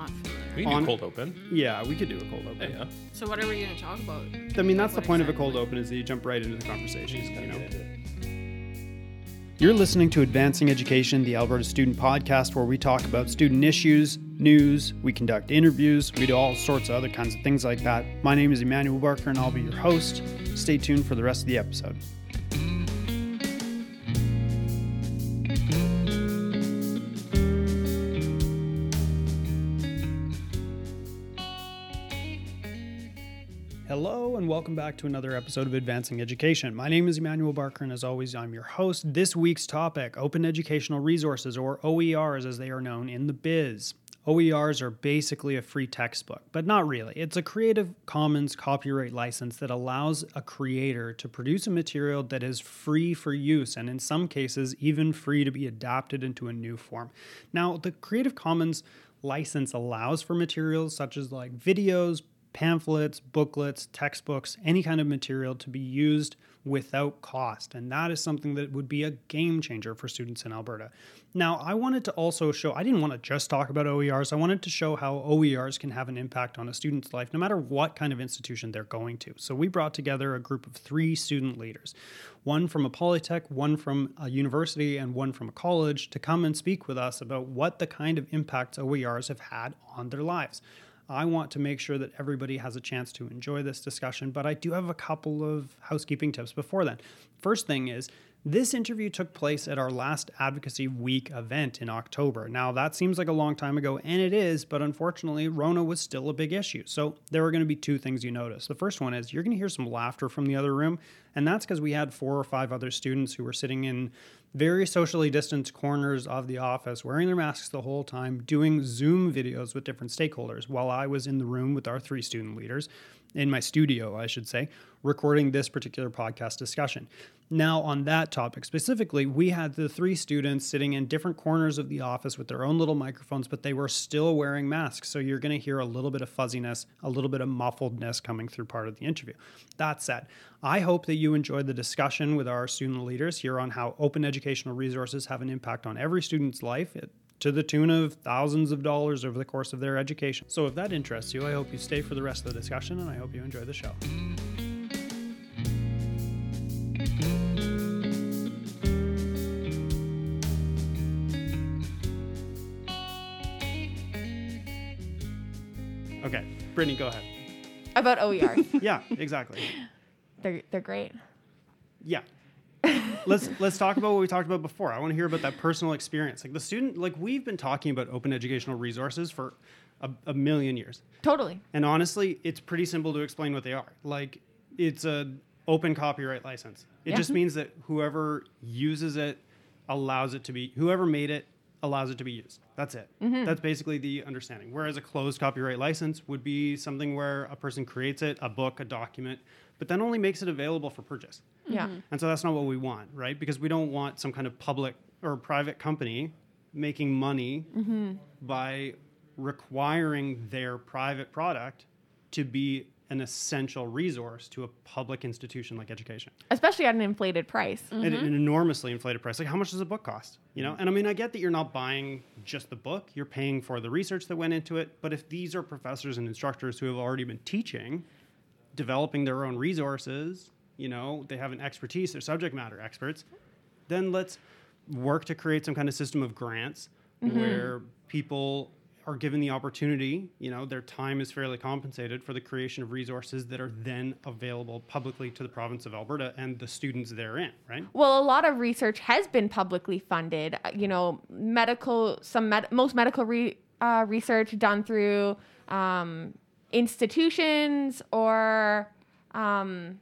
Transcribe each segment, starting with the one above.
not familiar. We can On- do cold open. Yeah, we could do a cold open. yeah. So what are we going to talk about? I mean, that's the What point of a cold open is that you jump right into the conversation. You know? Get into it. You're listening to Advancing Education, the Alberta Student Podcast, where we talk about student issues, news, we conduct interviews, we do all sorts of other kinds of things like that. My name is Emmanuel Barker, and I'll be your host. Stay tuned for the rest of the episode. Welcome back to another episode of Advancing Education. My name is Emmanuel Barker, and as always, I'm your host. This week's topic Open Educational Resources, or OERs as they are known in the biz. OERs are basically a free textbook, but not really. It's a Creative Commons copyright license that allows a creator to produce a material that is free for use and, in some cases, even free to be adapted into a new form. Now, the Creative Commons license allows for materials such as like videos, pamphlets, booklets, textbooks, any kind of material to be used without cost. And that is something that would be a game changer for students in Alberta. Now, I wanted to also show, I didn't want to just talk about OERs, I wanted to show how OERs can have an impact on a student's life, no matter what kind of institution they're going to. So we brought together a group of three student leaders one from a polytech, one from a university, and one from a college to come and speak with us about what the kind of impacts OERs have had on their lives. I want to make sure that everybody has a chance to enjoy this discussion, but I do have a couple of housekeeping tips before then. First thing is, this interview took place at our last Advocacy Week event in October. Now, that seems like a long time ago, and it is, but unfortunately, Rona was still a big issue. So, there are going to be two things you notice. The first one is you're going to hear some laughter from the other room, and that's because we had four or five other students who were sitting in very socially distanced corners of the office, wearing their masks the whole time, doing Zoom videos with different stakeholders, while I was in the room with our three student leaders, in my studio, I should say, recording this particular podcast discussion. Now, on that topic specifically, we had the three students sitting in different corners of the office with their own little microphones, but they were still wearing masks. So you're going to hear a little bit of fuzziness, a little bit of muffledness coming through part of the interview. That said, I hope that you enjoyed the discussion with our student leaders here on how open educational resources have an impact on every student's life. To the tune of thousands of dollars over the course of their education. So, if that interests you, I hope you stay for the rest of the discussion and I hope you enjoy the show. Okay, Brittany, go ahead. about OER. Yeah, exactly. they're they're great. Yeah. Let's let's talk about what we talked about before. I want to hear about that personal experience. Like the student, like we've been talking about open educational resources for a, a million years. Totally. And honestly, it's pretty simple to explain what they are. Like it's a open copyright license. It Yeah. just means that whoever uses it allows it to be whoever made it allows it to be used. That's it. Mm-hmm. That's basically the understanding. Whereas a closed copyright license would be something where a person creates it, a book, a document, but then only makes it available for purchase. Yeah. Mm-hmm. And so that's not what we want, right? Because we don't want some kind of public or private company making money mm-hmm. by requiring their private product to be an essential resource to a public institution like education. Especially at an inflated price. At an mm-hmm. enormously inflated price. Like, how much does a book cost? You know, and I mean, I get that you're not buying just the book; you're paying for the research that went into it. But if these are professors and instructors who have already been teaching, developing their own resources, you know, they have an expertise; they're subject matter experts. Then let's work to create some kind of system of grants where people are given the opportunity, you know, their time is fairly compensated for the creation of resources that are then available publicly to the province of Alberta and the students therein, right? Well, a lot of research has been publicly funded. Uh, You know, medical, some med- most medical re- uh, research done through um, institutions or um,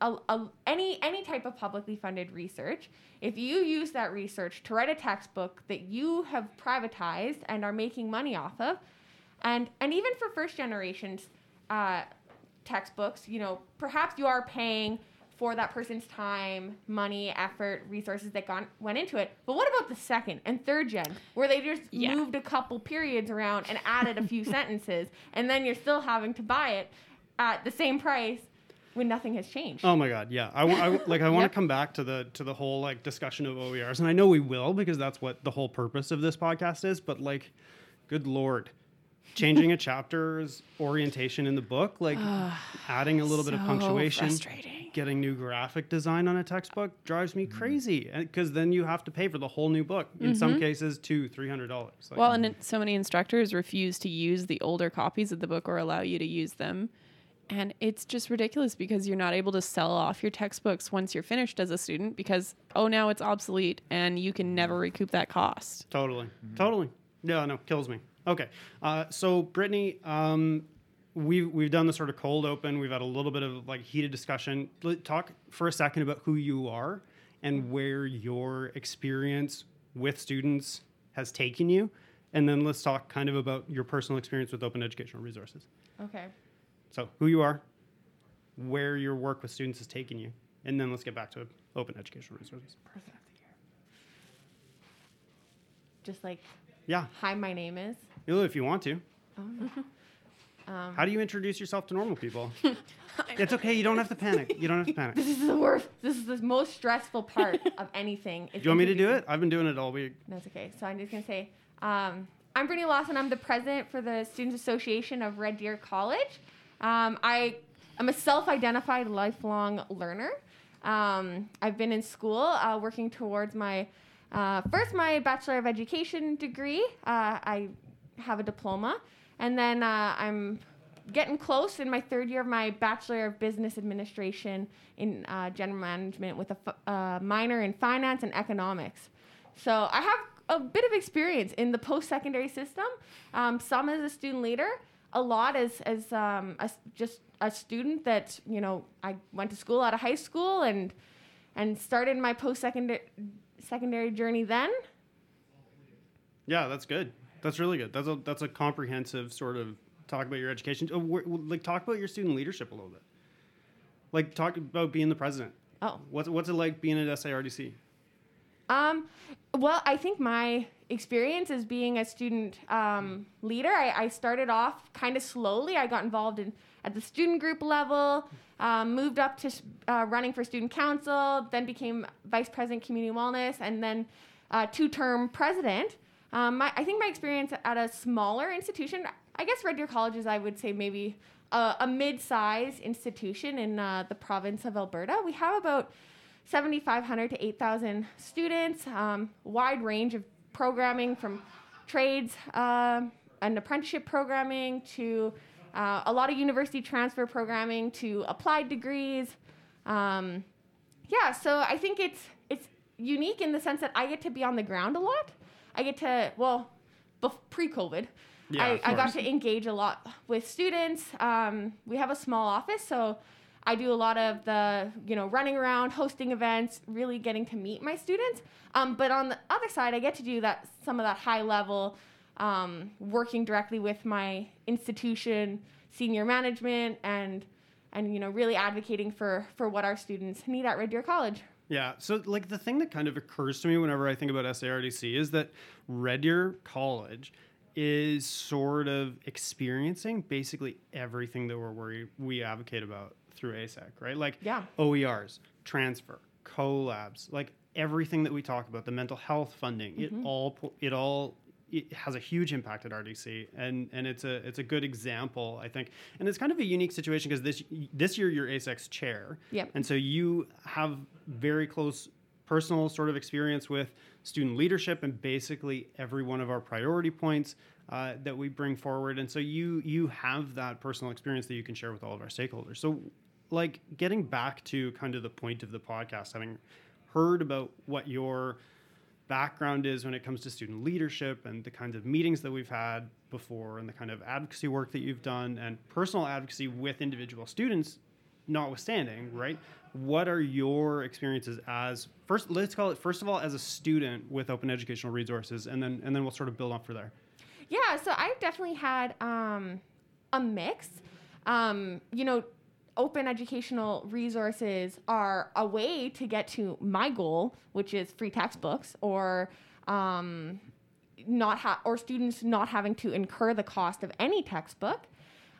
a, a, any any type of publicly funded research. If you use that research to write a textbook that you have privatized and are making money off of, and and even for first generations uh, textbooks, you know, perhaps you are paying for that person's time, money, effort, resources that gone went into it. But what about the second and third gen, where they just Yeah. moved a couple periods around and added a few sentences, and then you're still having to buy it at the same price when nothing has changed? Oh my god, yeah. I, wa- I like I want Yep. to come back to the to the whole like discussion of OERs, and I know we will because that's what the whole purpose of this podcast is. But like, good lord, changing a chapter's orientation in the book, like adding a little bit of punctuation, getting new graphic design on a textbook drives me mm-hmm. crazy because then you have to pay for the whole new book. In some mm-hmm. cases, two, three hundred dollars. Like, Well, and so many instructors refuse to use the older copies of the book or allow you to use them. And it's just ridiculous because you're not able to sell off your textbooks once you're finished as a student because, oh, now it's obsolete and you can never recoup that cost. Totally. Totally. Yeah, no, kills me. Okay. Uh, so, Brittany, um, we've, we've done the sort of cold open. We've had a little bit of like heated discussion. Talk for a second about who you are and where your experience with students has taken you. And then let's talk kind of about your personal experience with open educational resources. Okay. So, who you are, where your work with students has taken you, and then let's get back to open educational resources. Just like, Yeah, hi, my name is. you if you want to. Um, How do you introduce yourself to normal people? it's okay. You don't have to panic. You don't have to panic. This is the worst. This is the most stressful part of anything. is you want me to do it? I've been doing it all week. That's okay. So I'm just gonna say, um, I'm Brittany Lawson. I'm the president for the Students Association of Red Deer College. Um, I am a self-identified lifelong learner. Um, I've been in school uh, working towards my uh, first my Bachelor of Education degree. Uh, I have a diploma, and then uh, I'm getting close in my third year of my Bachelor of Business Administration in uh, General Management with a f- uh, minor in Finance and Economics. So I have a bit of experience in the post-secondary system. Um, some as a student leader, a lot as as um, a just a student that you know I went to school out of high school and and started my post-secondary secondary journey then. Yeah, that's good. That's really good. That's a that's a comprehensive sort of talk about your education. Oh, wh- like talk about your student leadership a little bit. Like talk about being the president. Oh. What's what's it like being at SARDC? Um, well, I think my experience as being a student um, leader, I, I started off kind of slowly. I got involved in at the student group level, um, moved up to uh, running for student council, then became vice president community wellness, and then uh, two-term president. Um, my, I think my experience at a smaller institution, I guess Red Deer College is, I would say, maybe a, a mid-size institution in uh, the province of Alberta. We have about 7,500 to 8,000 students, um, wide range of programming from trades um and apprenticeship programming to uh, a lot of university transfer programming to applied degrees. Um, yeah, so I think it's it's unique in the sense that I get to be on the ground a lot. I get to well, bef- pre-COVID, Yeah, I, I got to engage a lot with students. Um, we have a small office, so I do a lot of the you know running around, hosting events, really getting to meet my students. Um, but on the other side, I get to do that some of that high level um, working directly with my institution, senior management, and and you know really advocating for for what our students need at Red Deer College. Yeah. So, like, the thing that kind of occurs to me whenever I think about SARDC is that Red Deer College is sort of experiencing basically everything that we're worried we advocate about through ASEC, right? Like, Yeah. OERs, transfer, collabs, like everything that we talk about, the mental health funding, it mm-hmm. all, it all. It has a huge impact at RDC, and, and it's a it's a good example, I think, and it's kind of a unique situation because this this year you're ASEC's chair, Yep. and so you have very close personal sort of experience with student leadership and basically every one of our priority points uh, that we bring forward. And so you you have that personal experience that you can share with all of our stakeholders. So like getting back to kind of the point of the podcast, having heard about what your background is when it comes to student leadership and the kinds of meetings that we've had before and the kind of advocacy work that you've done and personal advocacy with individual students notwithstanding right what are your experiences as first let's call it first of all as a student with open educational resources and then and then we'll sort of build up for there Yeah, so I've definitely had um, a mix. Um, you know, open educational resources are a way to get to my goal, which is free textbooks or um, not ha- or students not having to incur the cost of any textbook.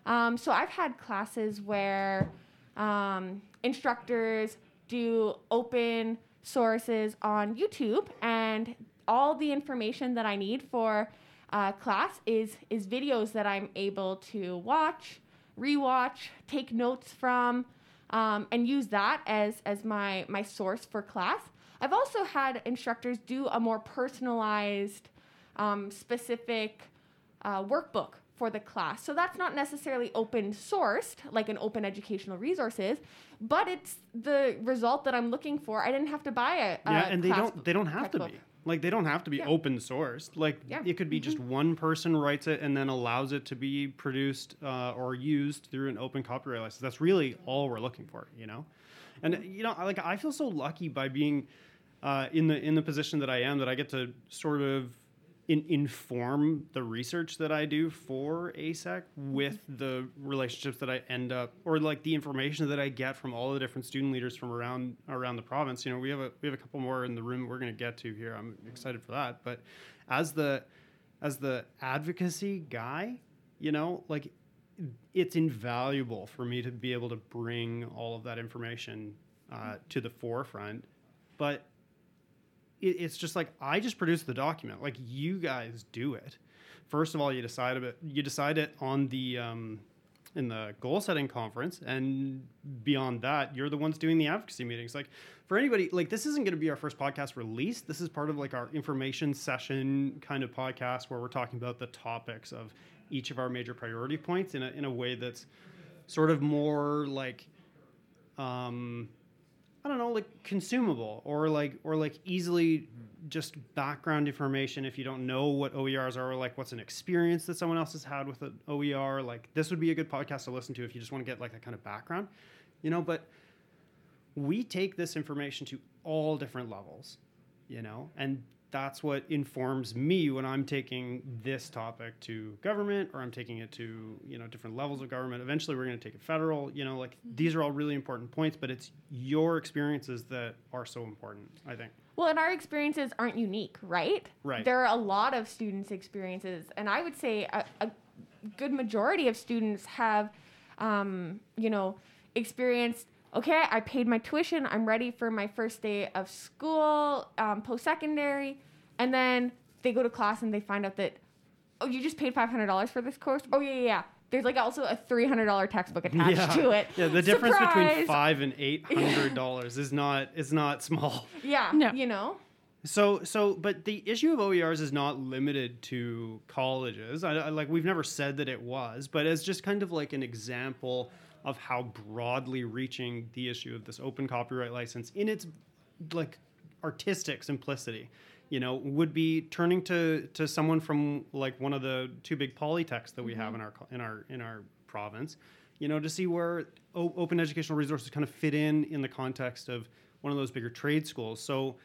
Um, so I've had classes where um, instructors do open sources on YouTube, and all the information that I need for uh, class is is videos that I'm able to watch, rewatch, take notes from, um, and use that as as my my source for class. I've also had instructors do a more personalized, um, specific uh, workbook for the class. So that's not necessarily open sourced like an open educational resources, but it's the result that I'm looking for. I didn't have to buy a yeah, and they don't they don't have to be. Like they don't have to be Yeah. open sourced. Like Yeah. it could be just one person writes it and then allows it to be produced uh, or used through an open copyright license. That's really all we're looking for, you know. And you know, like I feel so lucky by being uh, in the in the position that I am that I get to sort of in, inform the research that I do for ASEC with the relationships that I end up, or like the information that I get from all the different student leaders from around around the province. You know, we have a we have a couple more in the room we're going to get to here. I'm excited for that. But as the as the advocacy guy, you know, like it's invaluable for me to be able to bring all of that information uh, to the forefront. But it, it's just like I just produce the document. Like you guys do it. First of all, you decide it. You decide it on the um, in the goal setting conference, and beyond that, you're the ones doing the advocacy meetings. Like for anybody, like this isn't going to be our first podcast release. This is part of like our information session kind of podcast where we're talking about the topics of each of our major priority points in a in a way that's sort of more like um, I don't know, like consumable or like or like easily just background information if you don't know what OERs are or like what's an experience that someone else has had with an OER. Like this would be a good podcast to listen to if you just want to get like that kind of background, you know. But we take this information to all different levels, you know, and that's what informs me when I'm taking this topic to government or I'm taking it to, you know, different levels of government. Eventually we're going to take it federal, you know, like these are all really important points, but it's your experiences that are so important, I think. Well, and our experiences aren't unique, right? Right. There are a lot of students' experiences, and I would say a, a good majority of students have, um, you know, experienced. Okay, I paid my tuition. I'm ready for my first day of school, um, post secondary, and then they go to class and they find out that, oh, you just paid five hundred dollars for this course. Oh yeah, yeah. yeah. There's like also a three hundred dollar textbook attached to it. Yeah, the difference between Surprise! five and eight hundred dollars is not is not small. Yeah, No. you know. So, so, but the issue of OERs is not limited to colleges. I, I like we've never said that it was, but as just kind of like an example of how broadly reaching the issue of this open copyright license in its like artistic simplicity, you know, would be turning to to someone from like one of the two big polytechs that we have in our in our in our province, you know, to see where o- open educational resources kind of fit in in the context of one of those bigger trade schools. So.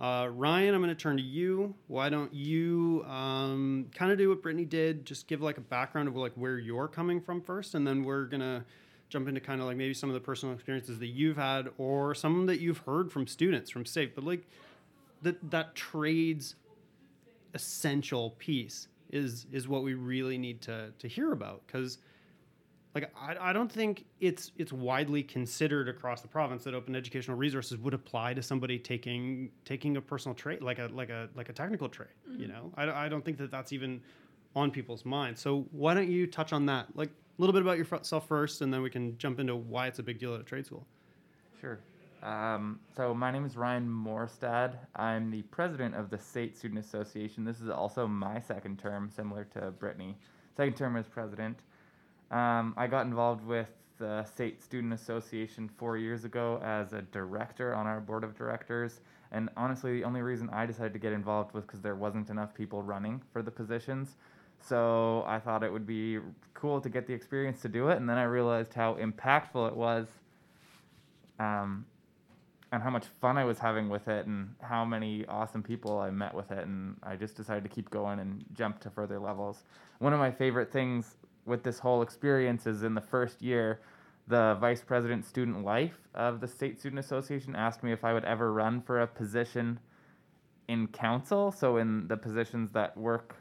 Uh, Ryan, I'm going to turn to you. Why don't you um, kind of do what Brittany did? Just give like a background of like where you're coming from first, and then we're gonna jump into kind of like maybe some of the personal experiences that you've had, or some that you've heard from students from SAIT. But like that that trades essential piece is is what we really need to to hear about because like I, I don't think it's it's widely considered across the province that open educational resources would apply to somebody taking taking a personal trade like a like a like a technical trade you mm-hmm. know? I, I don't think that that's even on people's minds. So why don't you touch on that? Like a little bit about yourself first and then we can jump into why it's a big deal at a trade school Sure. Um, so my name is Ryan Morstad. I'm the president of the SAIT Student Association. This is also my second term, similar to Brittany. Second term as president. Um, I got involved with the SAIT Student Association four years ago as a director on our board of directors. And honestly, the only reason I decided to get involved was because there wasn't enough people running for the positions. So I thought it would be cool to get the experience to do it. And then I realized how impactful it was um, and how much fun I was having with it, and how many awesome people I met with it, and I just decided to keep going and jump to further levels. One of my favorite things with this whole experience is in the first year, the vice president student life of the SAIT Student Association asked me if I would ever run for a position in council, so in the positions that work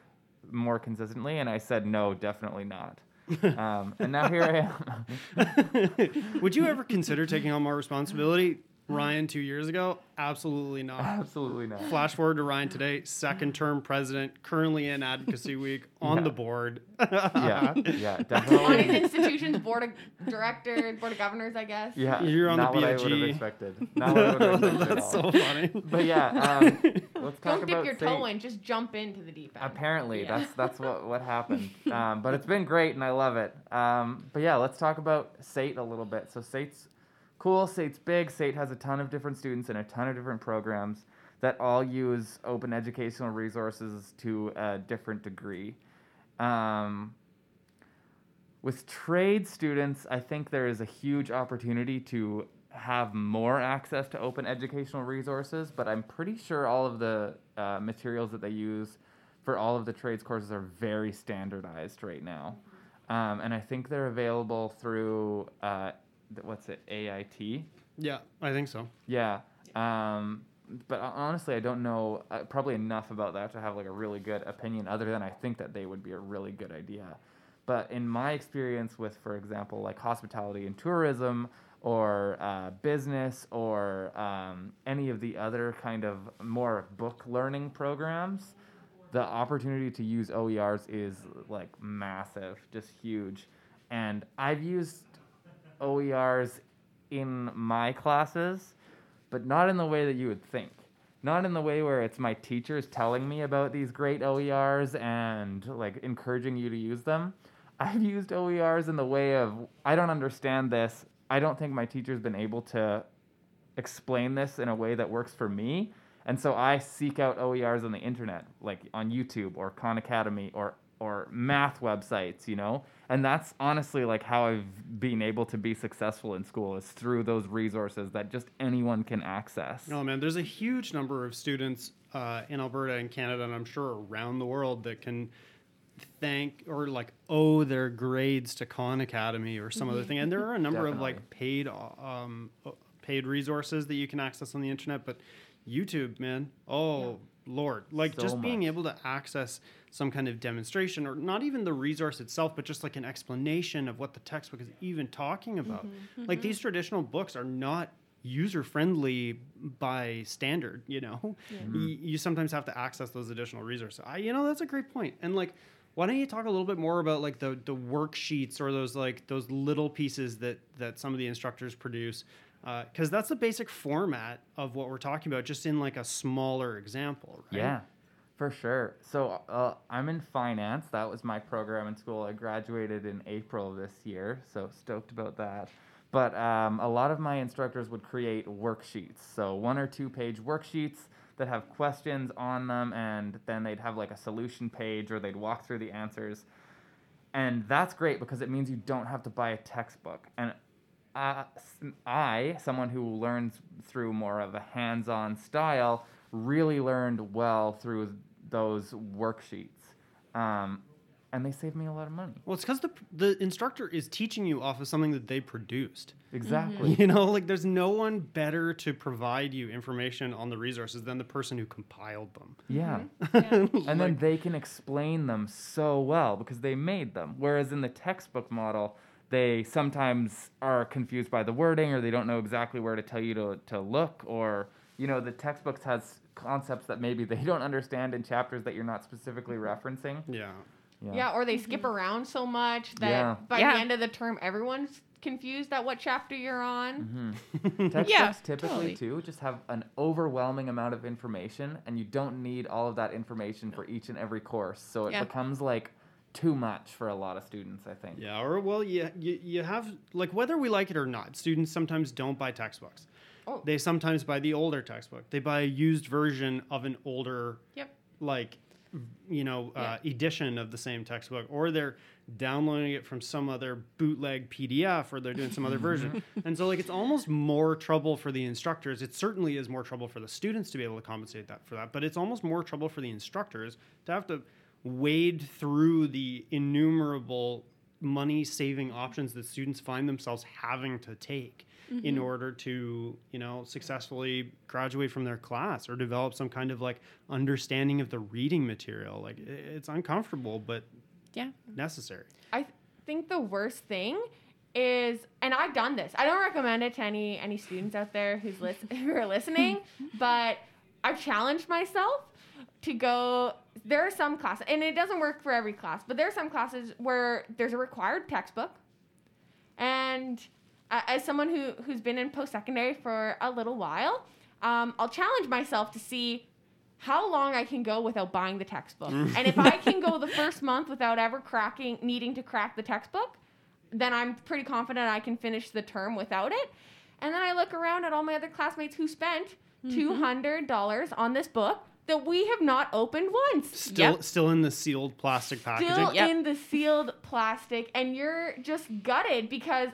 more consistently, and I said no, definitely not. um, and now here I am. would you ever consider taking on more responsibility Ryan two years ago? Absolutely not. Absolutely not. Flash forward to Ryan today, second term president, currently in Advocacy Week on Yeah. the board. yeah, yeah, definitely. On his institution's board of directors, board of governors, I guess. Yeah, You're on the not what I would have expected. Not what I would have expected at That's all. so funny. But yeah, um, let's talk Don't about dip your toe Saint. in, just jump into the deep end. Apparently, Yeah. that's that's what what happened. Um, but it's been great, and I love it. Um, but yeah, let's talk about SAIT a little bit. So SAIT's cool. SAIT's big. SAIT has a ton of different students and a ton of different programs that all use open educational resources to a different degree. Um, with trade students, I think there is a huge opportunity to have more access to open educational resources, but I'm pretty sure all of the uh, materials that they use for all of the trades courses are very standardized right now. Um, and I think they're available through, uh, what's it, AIT? Yeah, I think so. Yeah. Um, but honestly, I don't know uh, probably enough about that to have like a really good opinion. Other than I think that they would be a really good idea. But in my experience with, for example, like hospitality and tourism, or uh, business, or um, any of the other kind of more book learning programs, the opportunity to use OERs is like massive, just huge. And I've used OERs in my classes, but not in the way that you would think. Not in the way where it's my teachers telling me about these great OERs and like encouraging you to use them. I've used OERs in the way of I don't understand this. I don't think my teacher's been able to explain this in a way that works for me. And so I seek out OERs on the internet, like on YouTube or Khan Academy or or math websites, you know? And that's honestly like how I've been able to be successful in school is through those resources that just anyone can access. Oh man, there's a huge number of students uh, in Alberta and Canada, and I'm sure around the world that can thank or like owe their grades to Khan Academy or some other thing. And there are a number of like paid um, uh, paid resources that you can access on the internet, but YouTube, man, oh lord, like So just being able to access some kind of demonstration or not even the resource itself, but just like an explanation of what the textbook is even talking about. Mm-hmm. Like mm-hmm. these traditional books are not user friendly by standard you know? Y- you sometimes have to access those additional resources. I, you know that's a great point. And like why don't you talk a little bit more about like the the worksheets or those like those little pieces that that some of the instructors produce? Uh, because that's the basic format of what we're talking about just in like a smaller example right? Yeah, for sure. So uh, I'm in finance. That was my program in school. I graduated in April this year, so stoked about that. But um, a lot of my instructors would create worksheets. So one or two page worksheets that have questions on them, and then they'd have like a solution page or they'd walk through the answers. And that's great because it means you don't have to buy a textbook. And uh, I, someone who learns through more of a hands on style, really learned well through those worksheets. Um, and they saved me a lot of money. well it's because the the instructor is teaching you off of something that they produced Exactly. You know, like there's no one better to provide you information on the resources than the person who compiled them. Yeah. Yeah. And then they can explain them so well because they made them. Whereas in the textbook model, they sometimes are confused by the wording or they don't know exactly where to tell you to, to look or you know the textbooks has concepts that maybe they don't understand in chapters that you're not specifically mm-hmm. referencing. yeah. Yeah, or they skip mm-hmm. around so much that Yeah. by Yeah. the end of the term, everyone's confused at what chapter you're on. Mm-hmm. Textbooks Yeah, typically totally. too just have an overwhelming amount of information and you don't need all of that information for each and every course. So it Yeah. becomes like too much for a lot of students, I think. Yeah, or well, you, you you have like whether we like it or not, students sometimes don't buy textbooks. Oh. They sometimes buy the older textbook. They buy a used version of an older Yep. like you know uh, edition of the same textbook or they're downloading it from some other bootleg pdf or they're doing some other version and so like it's almost more trouble for the instructors it certainly is more trouble for the students to be able to compensate that for that but it's almost more trouble for the instructors to have to wade through the innumerable money saving options that students find themselves having to take in mm-hmm. order to you know successfully graduate from their class or develop some kind of like understanding of the reading material like it's uncomfortable but Yeah. necessary I th- think the worst thing is, and I've done this. I don't recommend it to any any students out there who's lis- who are listening, but I've challenged myself to go. There are some classes, and it doesn't work for every class, but there are some classes where there's a required textbook, and uh, as someone who who's been in post secondary for a little while, um, I'll challenge myself to see how long I can go without buying the textbook. and if I can go the first month without ever cracking, needing to crack the textbook, then I'm pretty confident I can finish the term without it. And then I look around at all my other classmates who spent $200 on this book that we have not opened once. Still, Yep. still in the sealed plastic packaging. Still Yep. in the sealed plastic, and you're just gutted because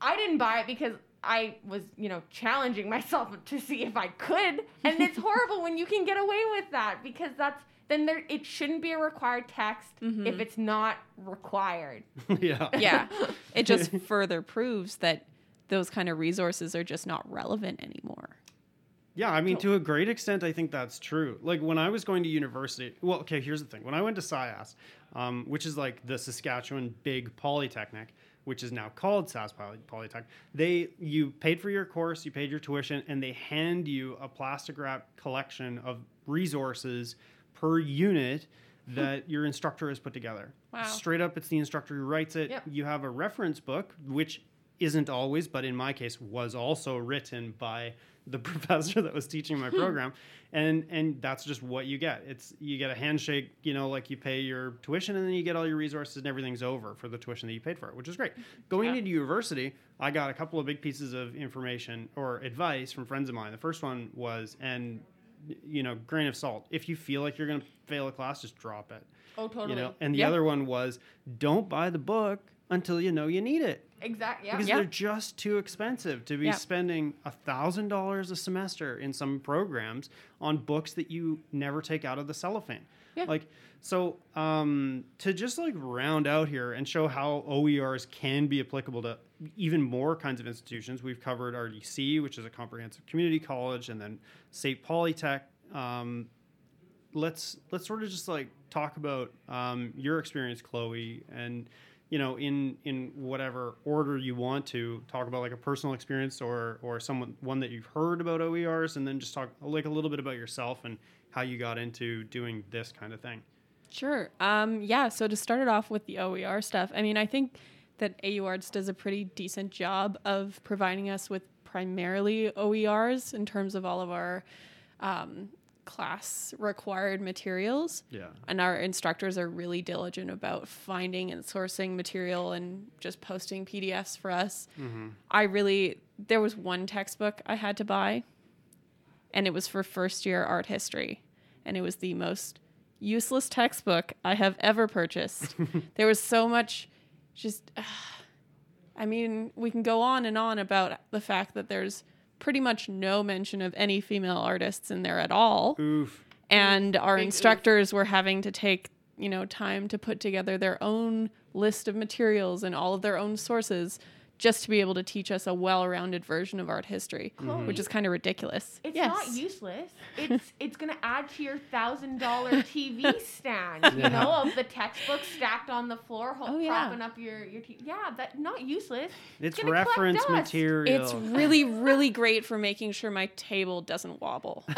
I didn't buy it because I was, you know, challenging myself to see if I could. And it's horrible when you can get away with that because that's then there it shouldn't be a required text mm-hmm. if it's not required. yeah. yeah it just further proves that those kind of resources are just not relevant anymore Yeah, I mean, to a great extent, I think that's true. Like when I was going to university, well, okay, here's the thing. When I went to SIAST, um, which is like the Saskatchewan Big Polytechnic, which is now called SAS Poly- Polytech, they you paid for your course, you paid your tuition, and they hand you a plastic wrap collection of resources per unit that your instructor has put together. Wow. Straight up, it's the instructor who writes it. Yep. You have a reference book, which isn't always, but in my case, was also written by the professor that was teaching my hmm. program, and and that's just what you get. It's you get a handshake, you know, like you pay your tuition, and then you get all your resources, and everything's over for the tuition that you paid for it, which is great. Going Yeah. into university, I got a couple of big pieces of information or advice from friends of mine. The first one was, and you know, grain of salt. If you feel like you're going to fail a class, just drop it. Oh, totally. You know, and the Yeah. other one was, don't buy the book until you know you need it exactly. Yeah. because Yeah. they're just too expensive to be Yeah. spending a thousand dollars a semester in some programs on books that you never take out of the cellophane. Yeah. Like so um, to just like round out here and show how OERs can be applicable to even more kinds of institutions. We've covered RDC, which is a comprehensive community college, and then SAIT Polytech. Um, let's let's sort of just like talk about um, your experience, Chloe, and you know, in in whatever order you want to talk about like a personal experience or or someone one that you've heard about OERs, and then just talk like a little bit about yourself and how you got into doing this kind of thing. Sure. Um, yeah. So to start it off with the OER stuff, I mean, I think that AU Arts does a pretty decent job of providing us with primarily OERs in terms of all of our um, class required materials. Yeah. And our instructors are really diligent about finding and sourcing material and just posting PDFs for us. Mm-hmm. I really, there was one textbook I had to buy, and it was for first year art history. And it was the most useless textbook I have ever purchased. there was so much just, I mean, we can go on and on about the fact that there's pretty much no mention of any female artists in there at all Oof. and our Big oof. instructors were having to take you know time to put together their own list of materials and all of their own sources just to be able to teach us a well-rounded version of art history Chloe, which is kind of ridiculous It's Yes. not useless. It's it's gonna add to your thousand dollar TV stand. You Yeah. know, of the textbook stacked on the floor, ho- Oh, yeah. propping up your your. T- yeah, that not useless. It's gonna collect reference dust. material. it's really really great for making sure my table doesn't wobble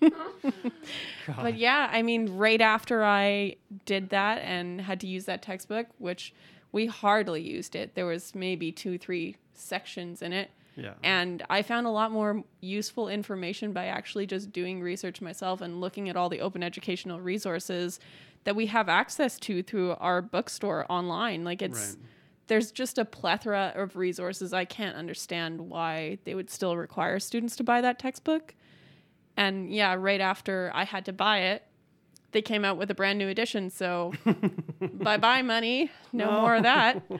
but yeah i mean right after i did that and had to use that textbook which we hardly used it there was maybe two three sections in it yeah. And I found a lot more useful information by actually just doing research myself and looking at all the open educational resources that we have access to through our bookstore online. Like it's Right. there's just a plethora of resources. I can't understand why they would still require students to buy that textbook. And yeah, right after I had to buy it, they came out with a brand new edition. So bye bye money. No, more of that.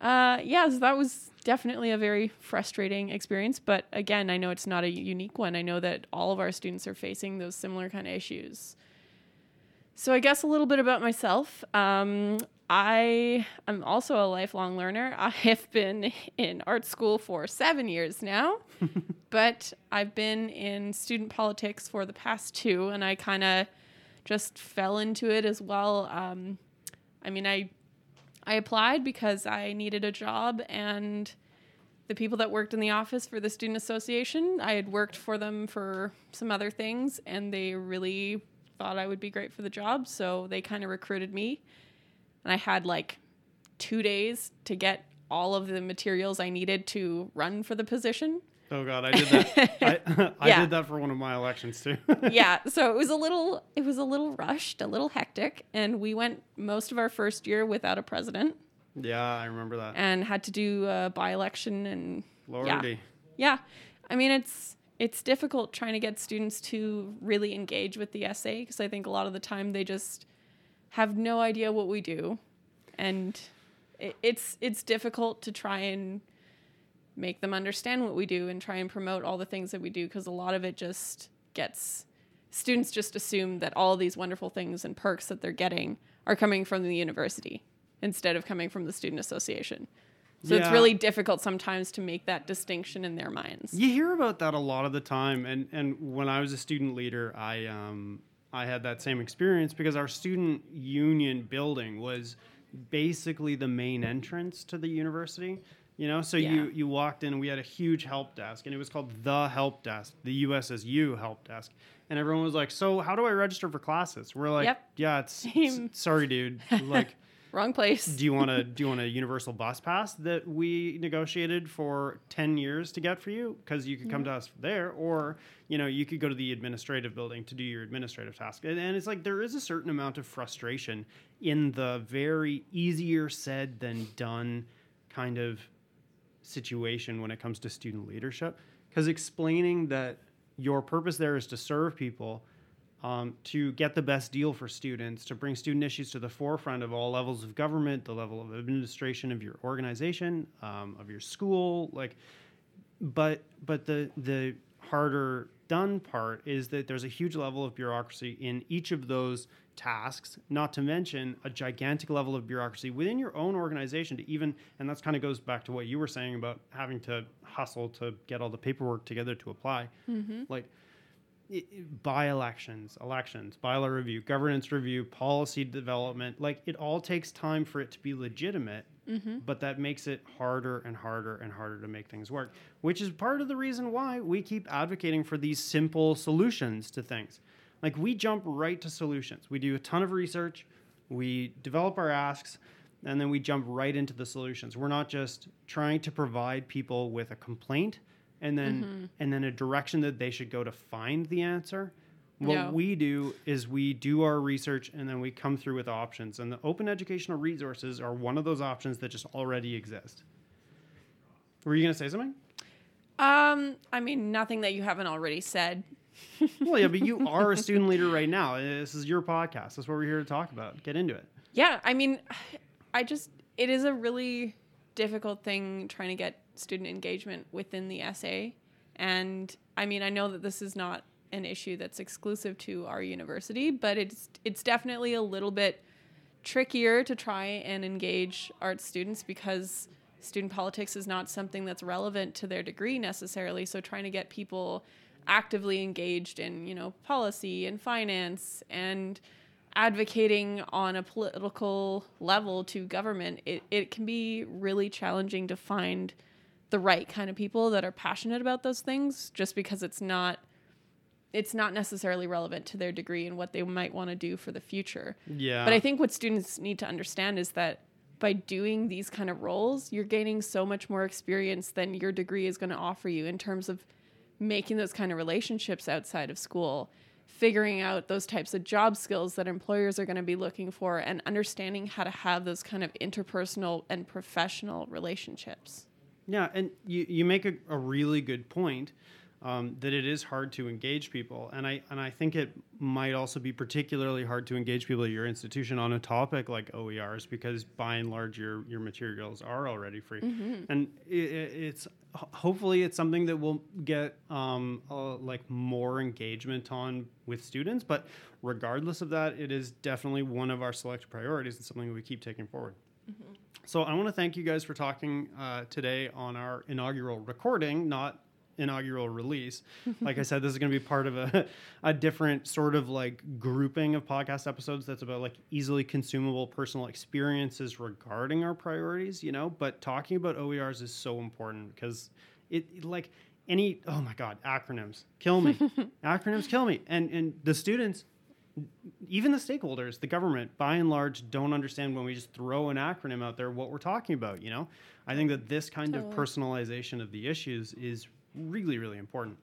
Uh, yeah, so that was definitely a very frustrating experience. But again, I know it's not a unique one. I know that all of our students are facing those similar kind of issues. So I guess a little bit about myself. Um, I am also a lifelong learner. I have been in art school for seven years now, but I've been in student politics for the past two, and I kind of just fell into it as well. Um, I mean, I I applied because I needed a job and the people that worked in the office for the student association, I had worked for them for some other things and they really thought I would be great for the job, so they kind of recruited me. And I had like 2 days to get all of the materials I needed to run for the position. Oh god, I did that. I, I Yeah. did that for one of my elections too. yeah, so it was a little it was a little rushed, a little hectic, and we went most of our first year without a president yeah, I remember that. and had to do a by-election and Lordy. yeah. I mean, it's it's difficult trying to get students to really engage with the SA because I think a lot of the time they just have no idea what we do, and it, it's it's difficult to try and make them understand what we do and try and promote all the things that we do because a lot of it just gets students just assume that all these wonderful things and perks that they're getting are coming from the university instead of coming from the student association. So it's really difficult sometimes to make that distinction in their minds. You hear about that a lot of the time, and and when I was a student leader, I um I had that same experience because our student union building was basically the main entrance to the university. You know, so you Yeah. you walked in, and we had a huge help desk, and it was called the help desk, the USSU help desk, and everyone was like, "So how do I register for classes?" We're like, Yep. "Yeah, it's sorry, dude, like." Wrong place. do you want to do you want a universal bus pass that we negotiated for 10 years to get for you because you could come to us there or you know you could go to the administrative building to do your administrative task and, and it's like there is a certain amount of frustration in the very easier said than done kind of situation when it comes to student leadership because explaining that your purpose there is to serve people um, to get the best deal for students, to bring student issues to the forefront of all levels of government, the level of administration of your organization, um, of your school, like. But but the the harder done part is that there's a huge level of bureaucracy in each of those tasks. Not to mention a gigantic level of bureaucracy within your own organization to even, and that's kind of goes back to what you were saying about having to hustle to get all the paperwork together to apply. Mm-hmm. Like by elections, elections, bylaw review, governance review, policy development, like it all takes time for it to be legitimate, Mm-hmm. but that makes it harder and harder and harder to make things work, which is part of the reason why we keep advocating for these simple solutions to things. Like we jump right to solutions. We do a ton of research, we develop our asks, and then we jump right into the solutions. We're not just trying to provide people with a complaint and then mm-hmm. and then a direction that they should go to find the answer. What Yeah. we do is we do our research and then we come through with options. And the open educational resources are one of those options that just already exist. Were you going to say something? Um, I mean, nothing that you haven't already said. well, yeah, but you are a student leader right now. This is your podcast. That's what we're here to talk about. Get into it. Yeah, I mean, I just it is a really difficult thing trying to get student engagement within the SA. And I mean, I know that this is not an issue that's exclusive to our university, but it's it's definitely a little bit trickier to try and engage art students because student politics is not something that's relevant to their degree necessarily. So trying to get people actively engaged in, you know, policy and finance and advocating on a political level to government, it, it can be really challenging to find the right kind of people that are passionate about those things just because it's not it's not necessarily relevant to their degree and what they might want to do for the future. Yeah. But I think what students need to understand is that by doing these kind of roles, you're gaining so much more experience than your degree is going to offer you in terms of making those kind of relationships outside of school, figuring out those types of job skills that employers are going to be looking for, and understanding how to have those kind of interpersonal and professional relationships. Yeah, and you, you make a, a really good point um, that it is hard to engage people, and I and I think it might also be particularly hard to engage people at your institution on a topic like OERs because by and large your your materials are already free, and i it's hopefully it's something that will get um, uh, like more engagement on with students. But regardless of that, it is definitely one of our select priorities and something we keep taking forward. So I want to thank you guys for talking uh, today on our inaugural recording, not inaugural release. Like I said, this is going to be part of a, a different sort of like grouping of podcast episodes that's about like easily consumable personal experiences regarding our priorities, you know. But talking about OERs is so important because it, like any oh my god acronyms kill me acronyms kill me and and the students even the stakeholders, the government, by and large, don't understand when we just throw an acronym out there what we're talking about. You know, I think that this kind Totally. of personalization of the issues is really, really important.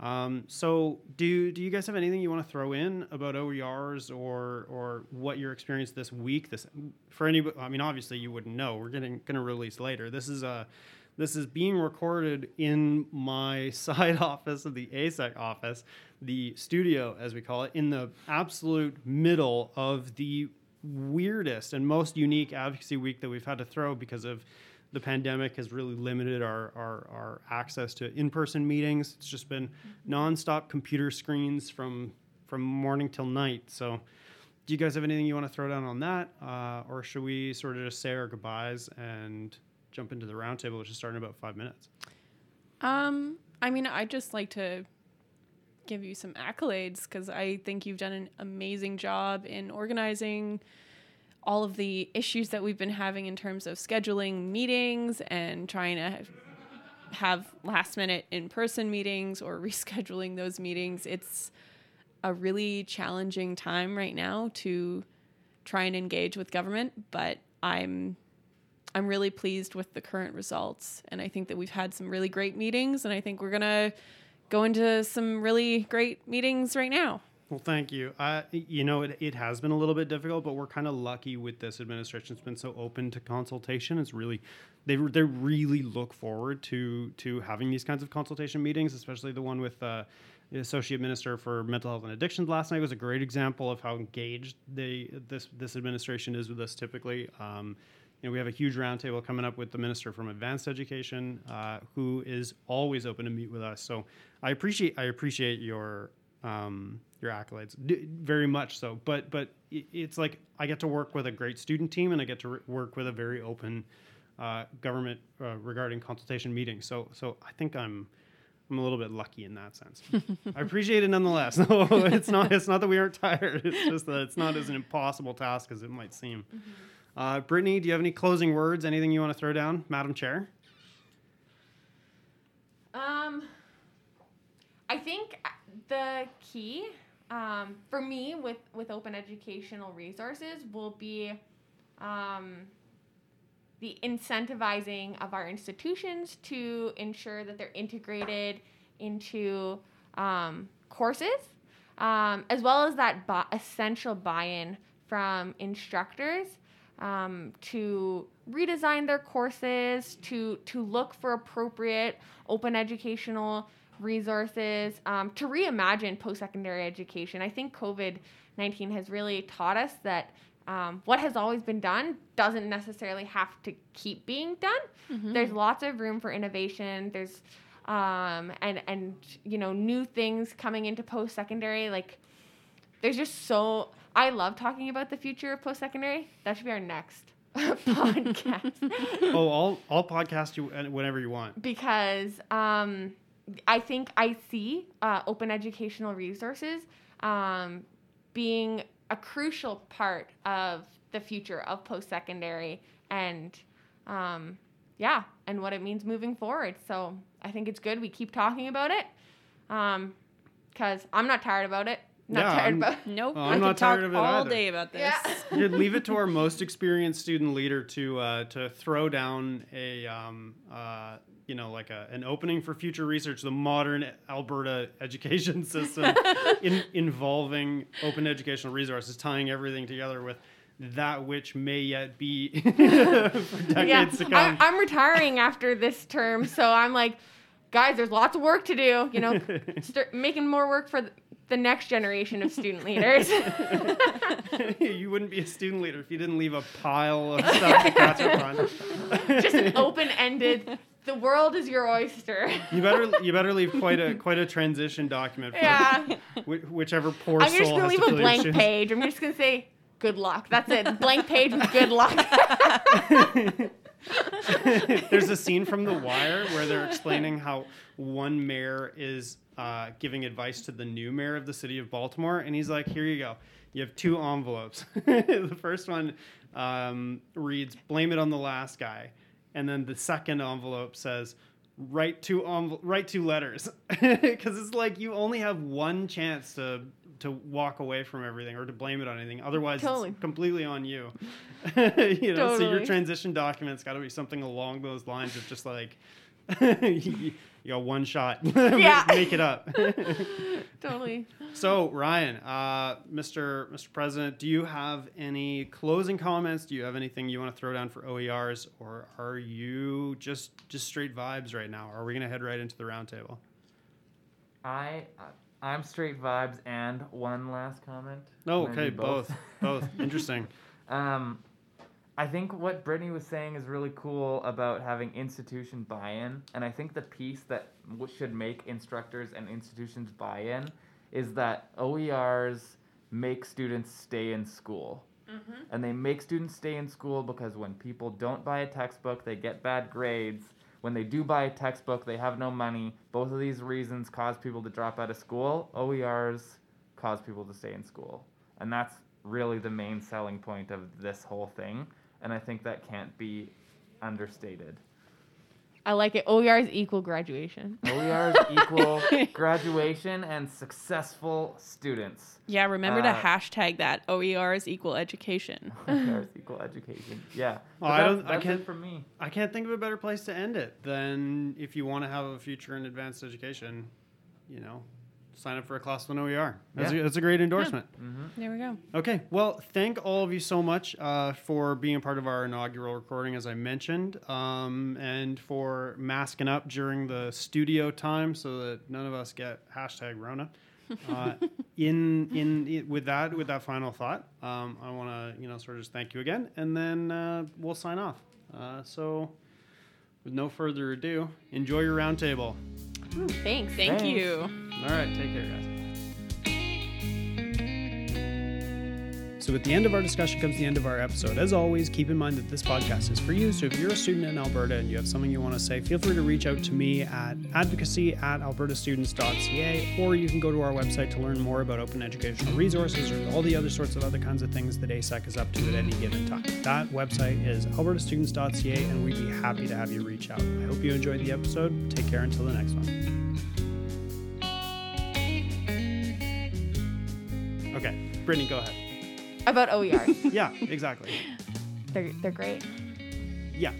Um, so, do do you guys have anything you want to throw in about OERs or or what your experience this week? This for any, I mean, obviously you wouldn't know. We're getting going to release later. This is a this is being recorded in my side office of the ASEC office, the studio, as we call it, in the absolute middle of the weirdest and most unique advocacy week that we've had to throw because of the pandemic has really limited our, our, our access to in-person meetings. It's just been nonstop computer screens from from morning till night. So do you guys have anything you want to throw down on that? Uh, or should we sort of just say our goodbyes and jump into the roundtable, which is starting in about five minutes? Um, I mean, I'd just like to give you some accolades because I think you've done an amazing job in organizing all of the issues that we've been having in terms of scheduling meetings and trying to have- last minute in person meetings or rescheduling those meetings. It's a really challenging time right now to try and engage with government, but I'm I'm really pleased with the current results. And I think that we've had some really great meetings, and I think we're going to go into some really great meetings right now. Well, thank you. You know, it, it has been a little bit difficult, but we're kind of lucky with this administration. It's been so open to consultation. It's really, they they really look forward to to having these kinds of consultation meetings, especially the one with uh, the associate minister for mental health and addictions last night was a great example of how engaged they this this administration is with us typically. Um, you know, we have a huge roundtable coming up with the minister from advanced education, uh, who is always open to meet with us. So I appreciate I appreciate your um, your accolades D- very much so. But but it's like I get to work with a great student team, and I get to re- work with a very open uh, government uh, regarding consultation meetings. So so I think I'm. I'm a little bit lucky in that sense. I appreciate it nonetheless. No, it's not. It's not that we aren't tired. It's just that it's not as an impossible task as it might seem. Uh, Brittany, do you have any closing words? Anything you want to throw down, Madam Chair? Um, I think uh, the key um, for me with with open educational resources will be um, the incentivizing of our institutions to ensure that they're integrated into um, courses, um, as well as that bu- essential buy-in from instructors um, to redesign their courses, to to look for appropriate open educational resources, um, to reimagine post-secondary education. I think COVID nineteen has really taught us that um, what has always been done doesn't necessarily have to keep being done. There's lots of room for innovation. There's um, and and you know new things coming into post-secondary like there's just so I love talking about the future of post secondary. That should be our next podcast oh, I'll I'll podcast you whenever you want. because um, I think I see uh, open educational resources um, being a crucial part of the future of post secondary and um, yeah, and what it means moving forward. So I think it's good we keep talking about it because I'm not tired about it. Not Yeah, tired I'm- about. Nope, Oh, I I'm could not talk tired of it all either. day about this. Yeah. You'd leave it to our most experienced student leader to uh, to throw down a um, uh, you know like a, an opening for future research, the modern Alberta education system in, involving open educational resources, tying everything together with that which may yet be for decades yeah, to come. I'm, I'm retiring after this term, so I'm like, guys, there's lots of work to do. You know, start making more work for the, the next generation of student leaders. you wouldn't be a student leader if you didn't leave a pile of stuff to catch up on. Just an open-ended. The world is your oyster. You better you better leave quite a quite a transition document for Yeah, wh- whichever poor I'm soul just gonna leave a blank page. I'm just gonna say good luck. That's it. Blank page with good luck. There's a scene from The Wire where they're explaining how one mayor is uh, giving advice to the new mayor of the city of Baltimore, and he's like, "Here you go. You have two envelopes. the first one um, reads, "Blame it on the last guy," and then the second envelope says. Write two envel- write two letters because it's like you only have one chance to to walk away from everything or to blame it on anything. Otherwise, Totally. it's completely on you. you know, so your transition document's got to be something along those lines of just like you you got one shot. Yeah. make, make it up. totally. so Ryan, uh, Mr. Mr. President, do you have any closing comments? Do you have anything you want to throw down for OERs, or are you just just straight vibes right now? Are we gonna head right into the roundtable? I I'm straight vibes and one last comment. Oh, okay, do both, both. Interesting. Um, I think what Brittany was saying is really cool about having institution buy-in, and I think the piece that w- should make instructors and institutions buy-in is that OERs make students stay in school. Mm-hmm. And they make students stay in school because when people don't buy a textbook, they get bad grades. When they do buy a textbook, they have no money. Both of these reasons cause people to drop out of school. OERs cause people to stay in school. And that's really the main selling point of this whole thing. And I think that can't be understated. I like it. OER is equal graduation. OER is equal graduation and successful students. Yeah, remember to Uh, hashtag that OER is equal education. OER is equal education. Yeah. Well, But I don't- I can't- it from me. I can't think of a better place to end it than if you want to have a future in advanced education, you know, sign up for a class with an OER. That's, Yeah. a, that's a great endorsement. There we go. Okay, well, thank all of you so much uh, for being a part of our inaugural recording, as I mentioned, um, and for masking up during the studio time so that none of us get hashtag Rona. Uh, in, in in with that with that final thought, um, I want to you know sort of just thank you again, and then uh, we'll sign off. Uh, so, with no further ado, enjoy your roundtable. Hmm, thanks. Thank Thanks. you. All right, take care, guys. So, at the end of our discussion comes the end of our episode. As always, keep in mind that this podcast is for you. So, if you're a student in Alberta and you have something you want to say, feel free to reach out to me at advocacy at albertastudents.ca, or you can go to our website to learn more about open educational resources or all the other sorts of other kinds of things that ASEC is up to at any given time. That website is albertastudents.ca, and we'd be happy to have you reach out. I hope you enjoyed the episode. Take care until the next one. Okay, Brittany, go ahead. About OERs. Yeah, exactly. they're, they're great. Yeah,